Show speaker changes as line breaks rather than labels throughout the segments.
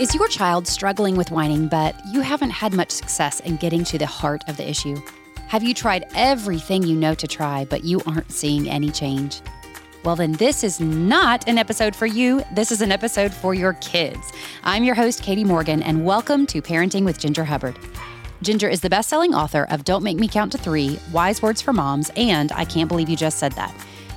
Is your child struggling with whining, but you haven't had much success in getting to the heart of the issue? Have you tried everything you know to try, but you aren't seeing any change? Well, then, this is not an episode for you. This is an episode for your kids. I'm your host, Katy Morgan, and welcome to Parenting with Ginger Hubbard. Ginger is the best selling author of Don't Make Me Count to Three, Wise Words for Moms, and I Can't Believe You Just Said That.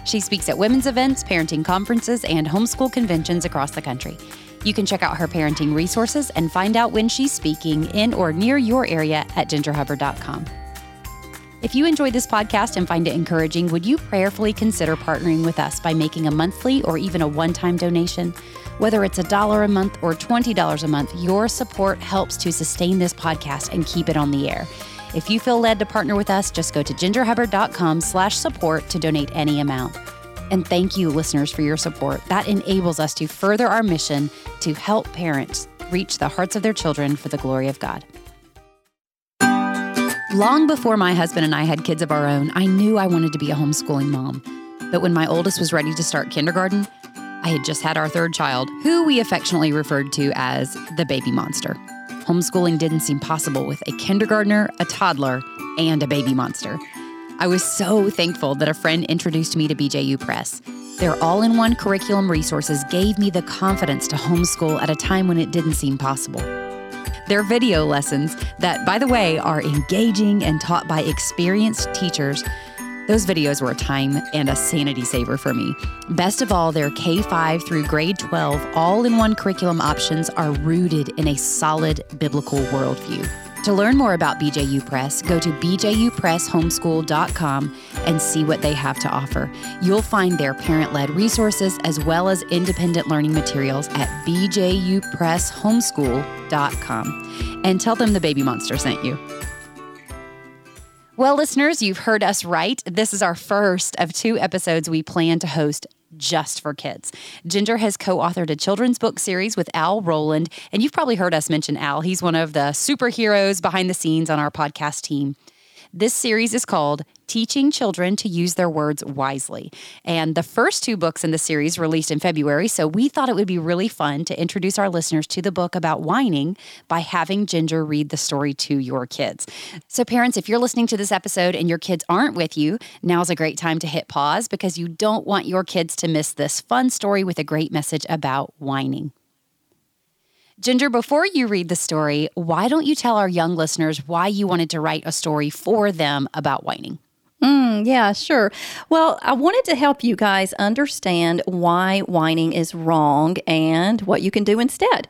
She speaks at women's events, parenting conferences, and homeschool conventions across the country. You can check out her parenting resources and find out when she's speaking in or near your area at gingerhubbard.com. If you enjoyed this podcast and find it encouraging, would you prayerfully consider partnering with us by making a monthly or even a one time donation? Whether it's a dollar a month or $20 a month, your support helps to sustain this podcast and keep it on the air. If you feel led to partner with us, just go to gingerhubbard.com slash support to donate any amount. And thank you, listeners, for your support. That enables us to further our mission to help parents reach the hearts of their children for the glory of God. Long before my husband and I had kids of our own, I knew I wanted to be a homeschooling mom. But when my oldest was ready to start kindergarten, I had just had our third child, who we affectionately referred to as the baby monster. Homeschooling didn't seem possible with a kindergartner, a toddler, and a baby monster. I was so thankful that a friend introduced me to BJU Press. Their all in one curriculum resources gave me the confidence to homeschool at a time when it didn't seem possible. Their video lessons, that, by the way, are engaging and taught by experienced teachers, those videos were a time and a sanity saver for me. Best of all, their K 5 through grade 12 all in one curriculum options are rooted in a solid biblical worldview. To learn more about BJU Press, go to bjupresshomeschool.com and see what they have to offer. You'll find their parent led resources as well as independent learning materials at bjupresshomeschool.com. And tell them the baby monster sent you. Well, listeners, you've heard us right. This is our first of two episodes we plan to host just for kids. Ginger has co authored a children's book series with Al Roland, and you've probably heard us mention Al. He's one of the superheroes behind the scenes on our podcast team. This series is called Teaching Children to Use Their Words Wisely. And the first two books in the series released in February, so we thought it would be really fun to introduce our listeners to the book about whining by having Ginger read the story to your kids. So, parents, if you're listening to this episode and your kids aren't with you, now's a great time to hit pause because you don't want your kids to miss this fun story with a great message about whining. Ginger, before you read the story, why don't you tell our young listeners why you wanted to write a story for them about whining?
Mm, yeah, sure. Well, I wanted to help you guys understand why whining is wrong and what you can do instead.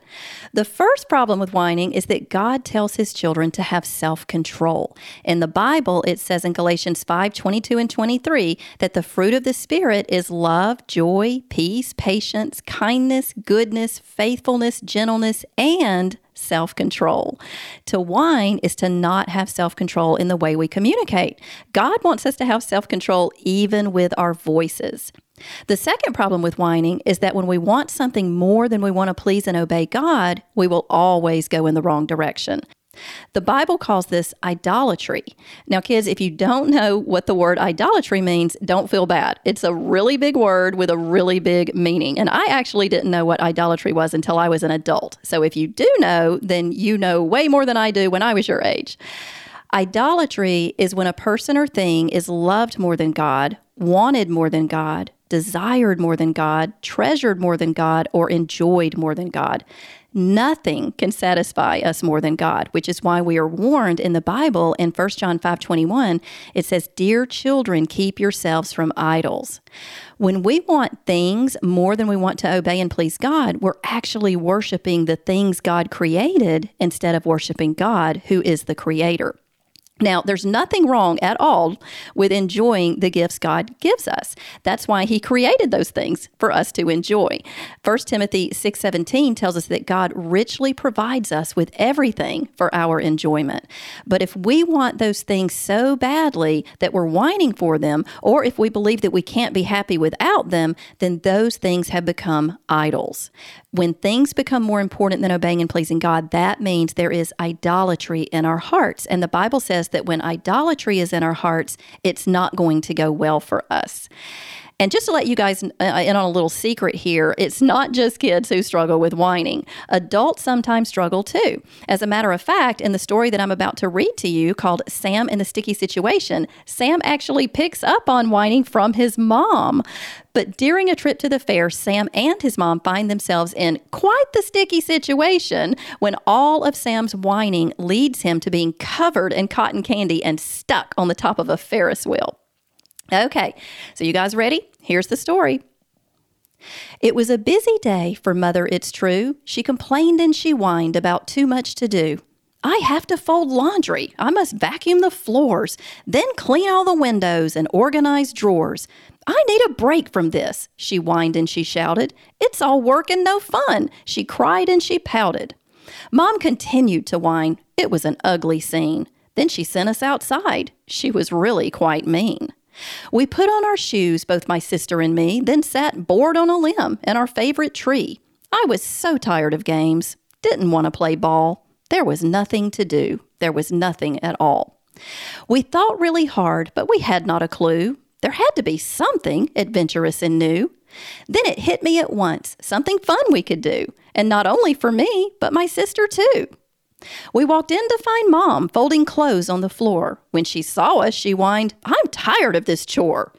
The first problem with whining is that God tells his children to have self control. In the Bible, it says in Galatians 5 22 and 23 that the fruit of the Spirit is love, joy, peace, patience, kindness, goodness, faithfulness, gentleness, and self control. To whine is to not have self control in the way we communicate. God wants us to have self control even with our voices. The second problem with whining is that when we want something more than we want to please and obey God, we will always go in the wrong direction. The Bible calls this idolatry. Now, kids, if you don't know what the word idolatry means, don't feel bad. It's a really big word with a really big meaning. And I actually didn't know what idolatry was until I was an adult. So if you do know, then you know way more than I do when I was your age. Idolatry is when a person or thing is loved more than God, wanted more than God, desired more than God, treasured more than God, or enjoyed more than God. Nothing can satisfy us more than God, which is why we are warned in the Bible in 1 John 5:21, it says, "Dear children, keep yourselves from idols." When we want things more than we want to obey and please God, we're actually worshiping the things God created instead of worshiping God, who is the creator. Now, there's nothing wrong at all with enjoying the gifts God gives us. That's why he created those things for us to enjoy. 1 Timothy 6:17 tells us that God richly provides us with everything for our enjoyment. But if we want those things so badly that we're whining for them, or if we believe that we can't be happy without them, then those things have become idols. When things become more important than obeying and pleasing God, that means there is idolatry in our hearts. And the Bible says that when idolatry is in our hearts, it's not going to go well for us. And just to let you guys uh, in on a little secret here, it's not just kids who struggle with whining. Adults sometimes struggle too. As a matter of fact, in the story that I'm about to read to you called Sam in the Sticky Situation, Sam actually picks up on whining from his mom. But during a trip to the fair, Sam and his mom find themselves in quite the sticky situation when all of Sam's whining leads him to being covered in cotton candy and stuck on the top of a Ferris wheel. Okay, so you guys ready? Here's the story. It was a busy day for Mother, it's true. She complained and she whined about too much to do. I have to fold laundry. I must vacuum the floors, then clean all the windows and organize drawers. I need a break from this, she whined and she shouted. It's all work and no fun. She cried and she pouted. Mom continued to whine. It was an ugly scene. Then she sent us outside. She was really quite mean. We put on our shoes, both my sister and me, then sat bored on a limb in our favorite tree. I was so tired of games, didn't want to play ball. There was nothing to do. There was nothing at all. We thought really hard, but we had not a clue. There had to be something adventurous and new. Then it hit me at once something fun we could do, and not only for me, but my sister too. We walked in to find Mom folding clothes on the floor. When she saw us, she whined, I'm tired of this chore.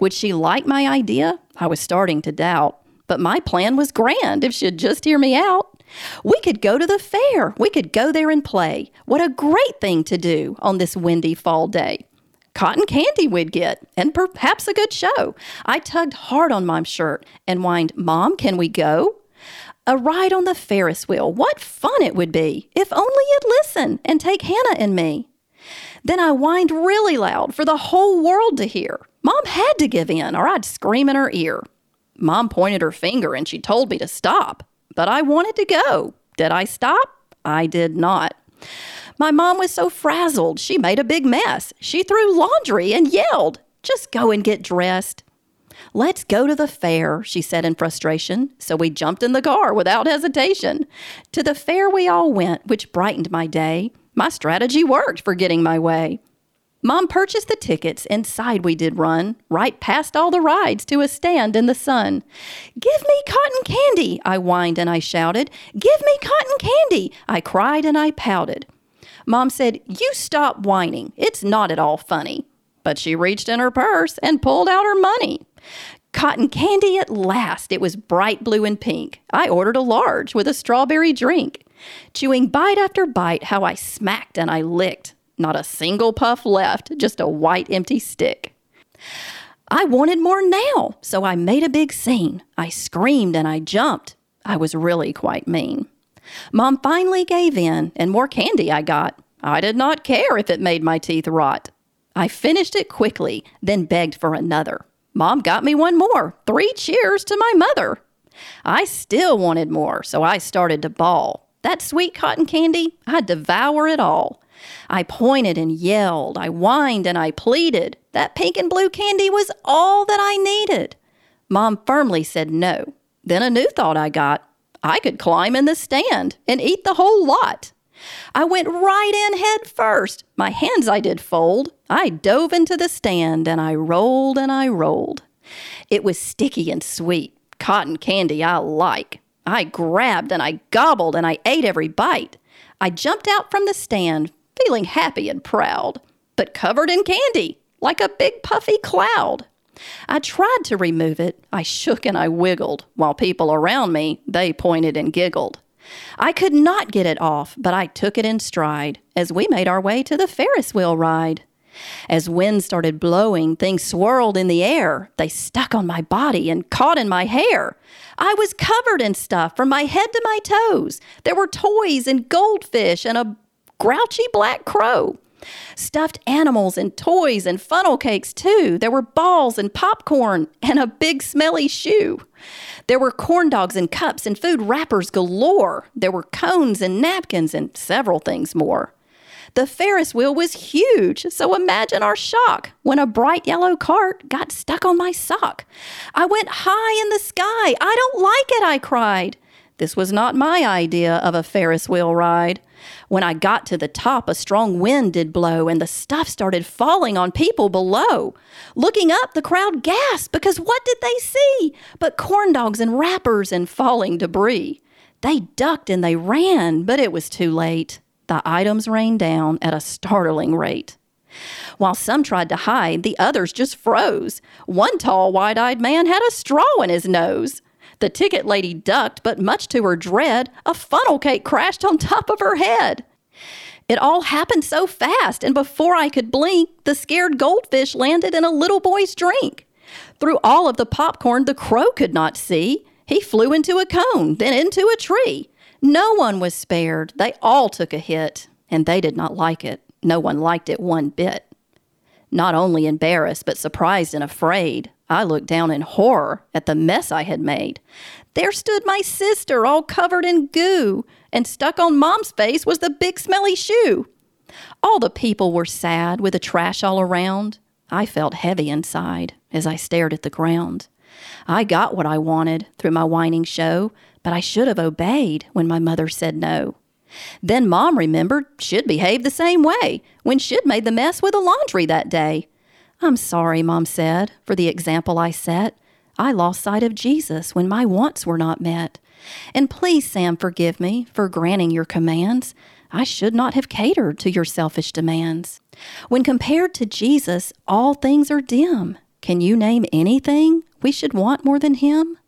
Would she like my idea? I was starting to doubt. But my plan was grand if she'd just hear me out. We could go to the fair. We could go there and play. What a great thing to do on this windy fall day. Cotton candy we'd get, and perhaps a good show. I tugged hard on Mom's shirt and whined, Mom, can we go? A ride on the Ferris wheel. What fun it would be if only you'd listen and take Hannah and me. Then I whined really loud for the whole world to hear. Mom had to give in, or I'd scream in her ear. Mom pointed her finger and she told me to stop, but I wanted to go. Did I stop? I did not. My mom was so frazzled, she made a big mess. She threw laundry and yelled, Just go and get dressed. Let's go to the fair, she said in frustration. So we jumped in the car without hesitation. To the fair we all went, which brightened my day. My strategy worked for getting my way. Mom purchased the tickets, inside we did run, right past all the rides to a stand in the sun. Give me cotton candy, I whined and I shouted. Give me cotton candy, I cried and I pouted. Mom said, You stop whining. It's not at all funny. But she reached in her purse and pulled out her money. Cotton candy at last. It was bright blue and pink. I ordered a large with a strawberry drink. Chewing bite after bite, how I smacked and I licked. Not a single puff left, just a white empty stick. I wanted more now, so I made a big scene. I screamed and I jumped. I was really quite mean. Mom finally gave in, and more candy I got. I did not care if it made my teeth rot. I finished it quickly, then begged for another. Mom got me one more. Three cheers to my mother. I still wanted more, so I started to bawl. That sweet cotton candy, I'd devour it all. I pointed and yelled, I whined and I pleaded. That pink and blue candy was all that I needed. Mom firmly said no. Then a new thought I got I could climb in the stand and eat the whole lot. I went right in head first. My hands I did fold. I dove into the stand and I rolled and I rolled. It was sticky and sweet. Cotton candy I like. I grabbed and I gobbled and I ate every bite. I jumped out from the stand, feeling happy and proud, but covered in candy, like a big puffy cloud. I tried to remove it. I shook and I wiggled, while people around me, they pointed and giggled. I could not get it off, but I took it in stride as we made our way to the Ferris wheel ride. As wind started blowing, things swirled in the air. They stuck on my body and caught in my hair. I was covered in stuff from my head to my toes. There were toys and goldfish and a grouchy black crow. Stuffed animals and toys and funnel cakes, too. There were balls and popcorn and a big smelly shoe. There were corn dogs and cups and food wrappers galore. There were cones and napkins and several things more. The Ferris wheel was huge, so imagine our shock when a bright yellow cart got stuck on my sock. I went high in the sky. I don't like it, I cried. This was not my idea of a Ferris wheel ride. When I got to the top, a strong wind did blow, and the stuff started falling on people below. Looking up, the crowd gasped because what did they see but corn dogs and wrappers and falling debris? They ducked and they ran, but it was too late. The items rained down at a startling rate. While some tried to hide, the others just froze. One tall, wide eyed man had a straw in his nose. The ticket lady ducked, but much to her dread, a funnel cake crashed on top of her head. It all happened so fast, and before I could blink, the scared goldfish landed in a little boy's drink. Through all of the popcorn, the crow could not see. He flew into a cone, then into a tree. No one was spared. They all took a hit, and they did not like it. No one liked it one bit. Not only embarrassed, but surprised and afraid, I looked down in horror at the mess I had made. There stood my sister, all covered in goo, and stuck on Mom's face was the big smelly shoe. All the people were sad with the trash all around. I felt heavy inside as I stared at the ground. I got what I wanted through my whining show, but I should have obeyed when my mother said no. Then Mom remembered she'd behaved the same way when she'd made the mess with the laundry that day. I'm sorry, Mom said, for the example I set. I lost sight of Jesus when my wants were not met. And please, Sam, forgive me for granting your commands. I should not have catered to your selfish demands. When compared to Jesus, all things are dim. Can you name anything we should want more than Him?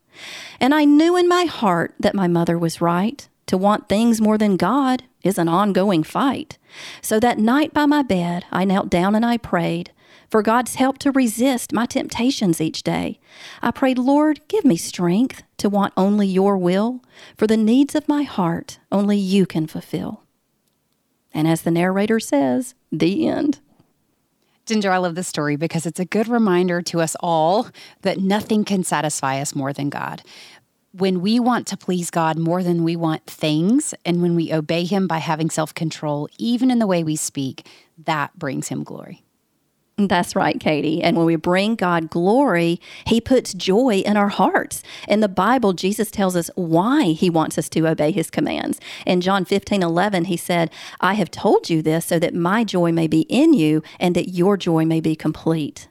And I knew in my heart that my mother was right. To want things more than God is an ongoing fight. So that night by my bed, I knelt down and I prayed for God's help to resist my temptations each day. I prayed, Lord, give me strength to want only your will, for the needs of my heart only you can fulfill. And as the narrator says, the end.
Ginger, I love this story because it's a good reminder to us all that nothing can satisfy us more than God. When we want to please God more than we want things, and when we obey Him by having self control, even in the way we speak, that brings Him glory.
That's right, Katy. And when we bring God glory, He puts joy in our hearts. In the Bible, Jesus tells us why He wants us to obey His commands. In John 15 11, He said, I have told you this so that my joy may be in you and that your joy may be complete.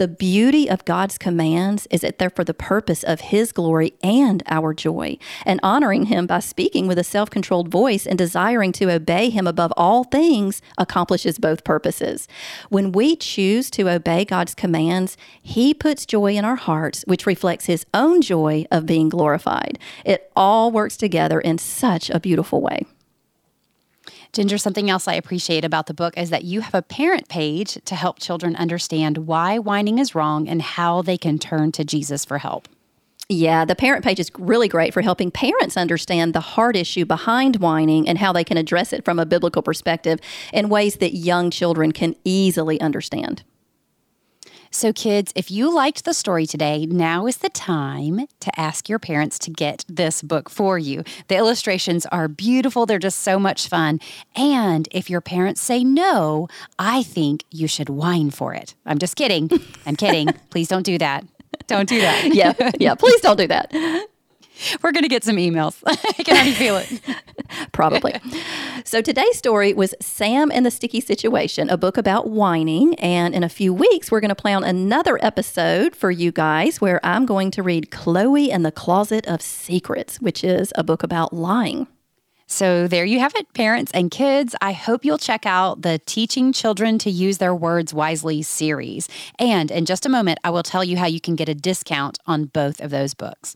The beauty of God's commands is that they're for the purpose of His glory and our joy. And honoring Him by speaking with a self controlled voice and desiring to obey Him above all things accomplishes both purposes. When we choose to obey God's commands, He puts joy in our hearts, which reflects His own joy of being glorified. It all works together in such a beautiful way.
Ginger, something else I appreciate about the book is that you have a parent page to help children understand why whining is wrong and how they can turn to Jesus for help.
Yeah, the parent page is really great for helping parents understand the heart issue behind whining and how they can address it from a biblical perspective in ways that young children can easily understand.
So, kids, if you liked the story today, now is the time to ask your parents to get this book for you. The illustrations are beautiful, they're just so much fun. And if your parents say no, I think you should whine for it. I'm just kidding. I'm kidding. Please don't do that. Don't do that.
yeah, yeah, please don't do that.
We're going to get some emails. I can already feel it.
Probably. so today's story was Sam and the Sticky Situation, a book about whining. And in a few weeks, we're going to plan another episode for you guys where I'm going to read Chloe and the Closet of Secrets, which is a book about lying.
So there you have it, parents and kids. I hope you'll check out the Teaching Children to Use Their Words Wisely series. And in just a moment, I will tell you how you can get a discount on both of those books.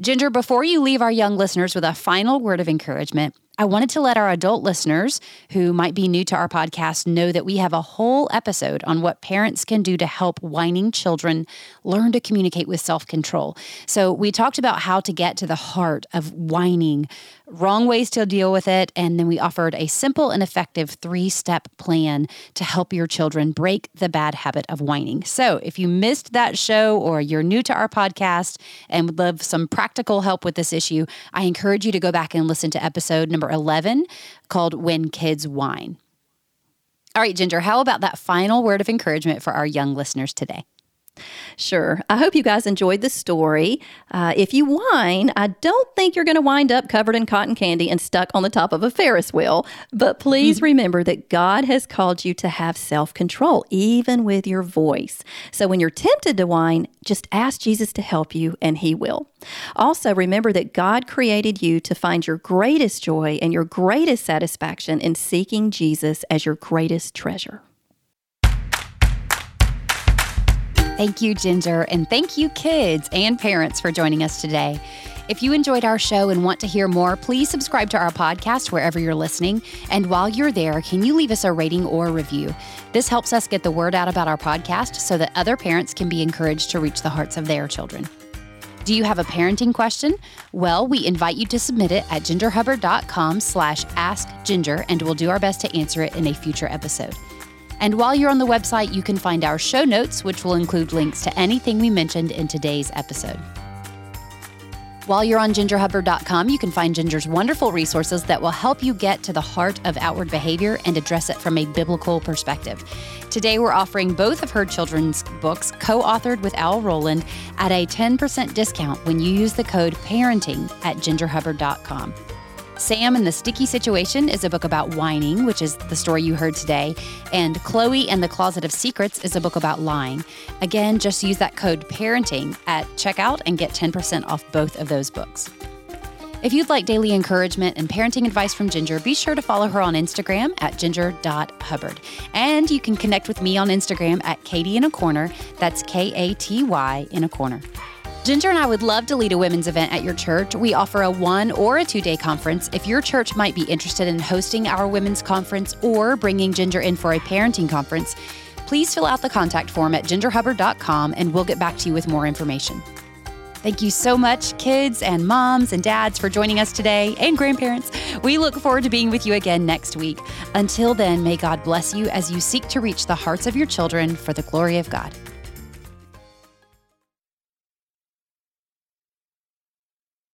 Ginger, before you leave our young listeners with a final word of encouragement, I wanted to let our adult listeners who might be new to our podcast know that we have a whole episode on what parents can do to help whining children learn to communicate with self control. So, we talked about how to get to the heart of whining, wrong ways to deal with it, and then we offered a simple and effective three step plan to help your children break the bad habit of whining. So, if you missed that show or you're new to our podcast and would love some practical help with this issue, I encourage you to go back and listen to episode number 11 called When Kids Whine. All right, Ginger, how about that final word of encouragement for our young listeners today?
Sure. I hope you guys enjoyed the story. Uh, if you whine, I don't think you're going to wind up covered in cotton candy and stuck on the top of a Ferris wheel. But please mm-hmm. remember that God has called you to have self control, even with your voice. So when you're tempted to whine, just ask Jesus to help you, and He will. Also, remember that God created you to find your greatest joy and your greatest satisfaction in seeking Jesus as your greatest treasure.
Thank you, Ginger, and thank you, kids and parents, for joining us today. If you enjoyed our show and want to hear more, please subscribe to our podcast wherever you're listening. And while you're there, can you leave us a rating or review? This helps us get the word out about our podcast so that other parents can be encouraged to reach the hearts of their children. Do you have a parenting question? Well, we invite you to submit it at gingerhubbard.com slash askginger, and we'll do our best to answer it in a future episode. And while you're on the website, you can find our show notes, which will include links to anything we mentioned in today's episode. While you're on gingerhubbard.com, you can find Ginger's wonderful resources that will help you get to the heart of outward behavior and address it from a biblical perspective. Today, we're offering both of her children's books, co authored with Al Roland, at a 10% discount when you use the code PARENTING at gingerhubbard.com. Sam and the Sticky Situation is a book about whining, which is the story you heard today. And Chloe and the Closet of Secrets is a book about lying. Again, just use that code parenting at checkout and get 10% off both of those books. If you'd like daily encouragement and parenting advice from Ginger, be sure to follow her on Instagram at ginger.hubbard. And you can connect with me on Instagram at Katy in a Corner. That's K A T Y in a corner. Ginger and I would love to lead a women's event at your church. We offer a one or a two day conference. If your church might be interested in hosting our women's conference or bringing Ginger in for a parenting conference, please fill out the contact form at gingerhubbard.com and we'll get back to you with more information. Thank you so much, kids and moms and dads, for joining us today and grandparents. We look forward to being with you again next week. Until then, may God bless you as you seek to reach the hearts of your children for the glory of God.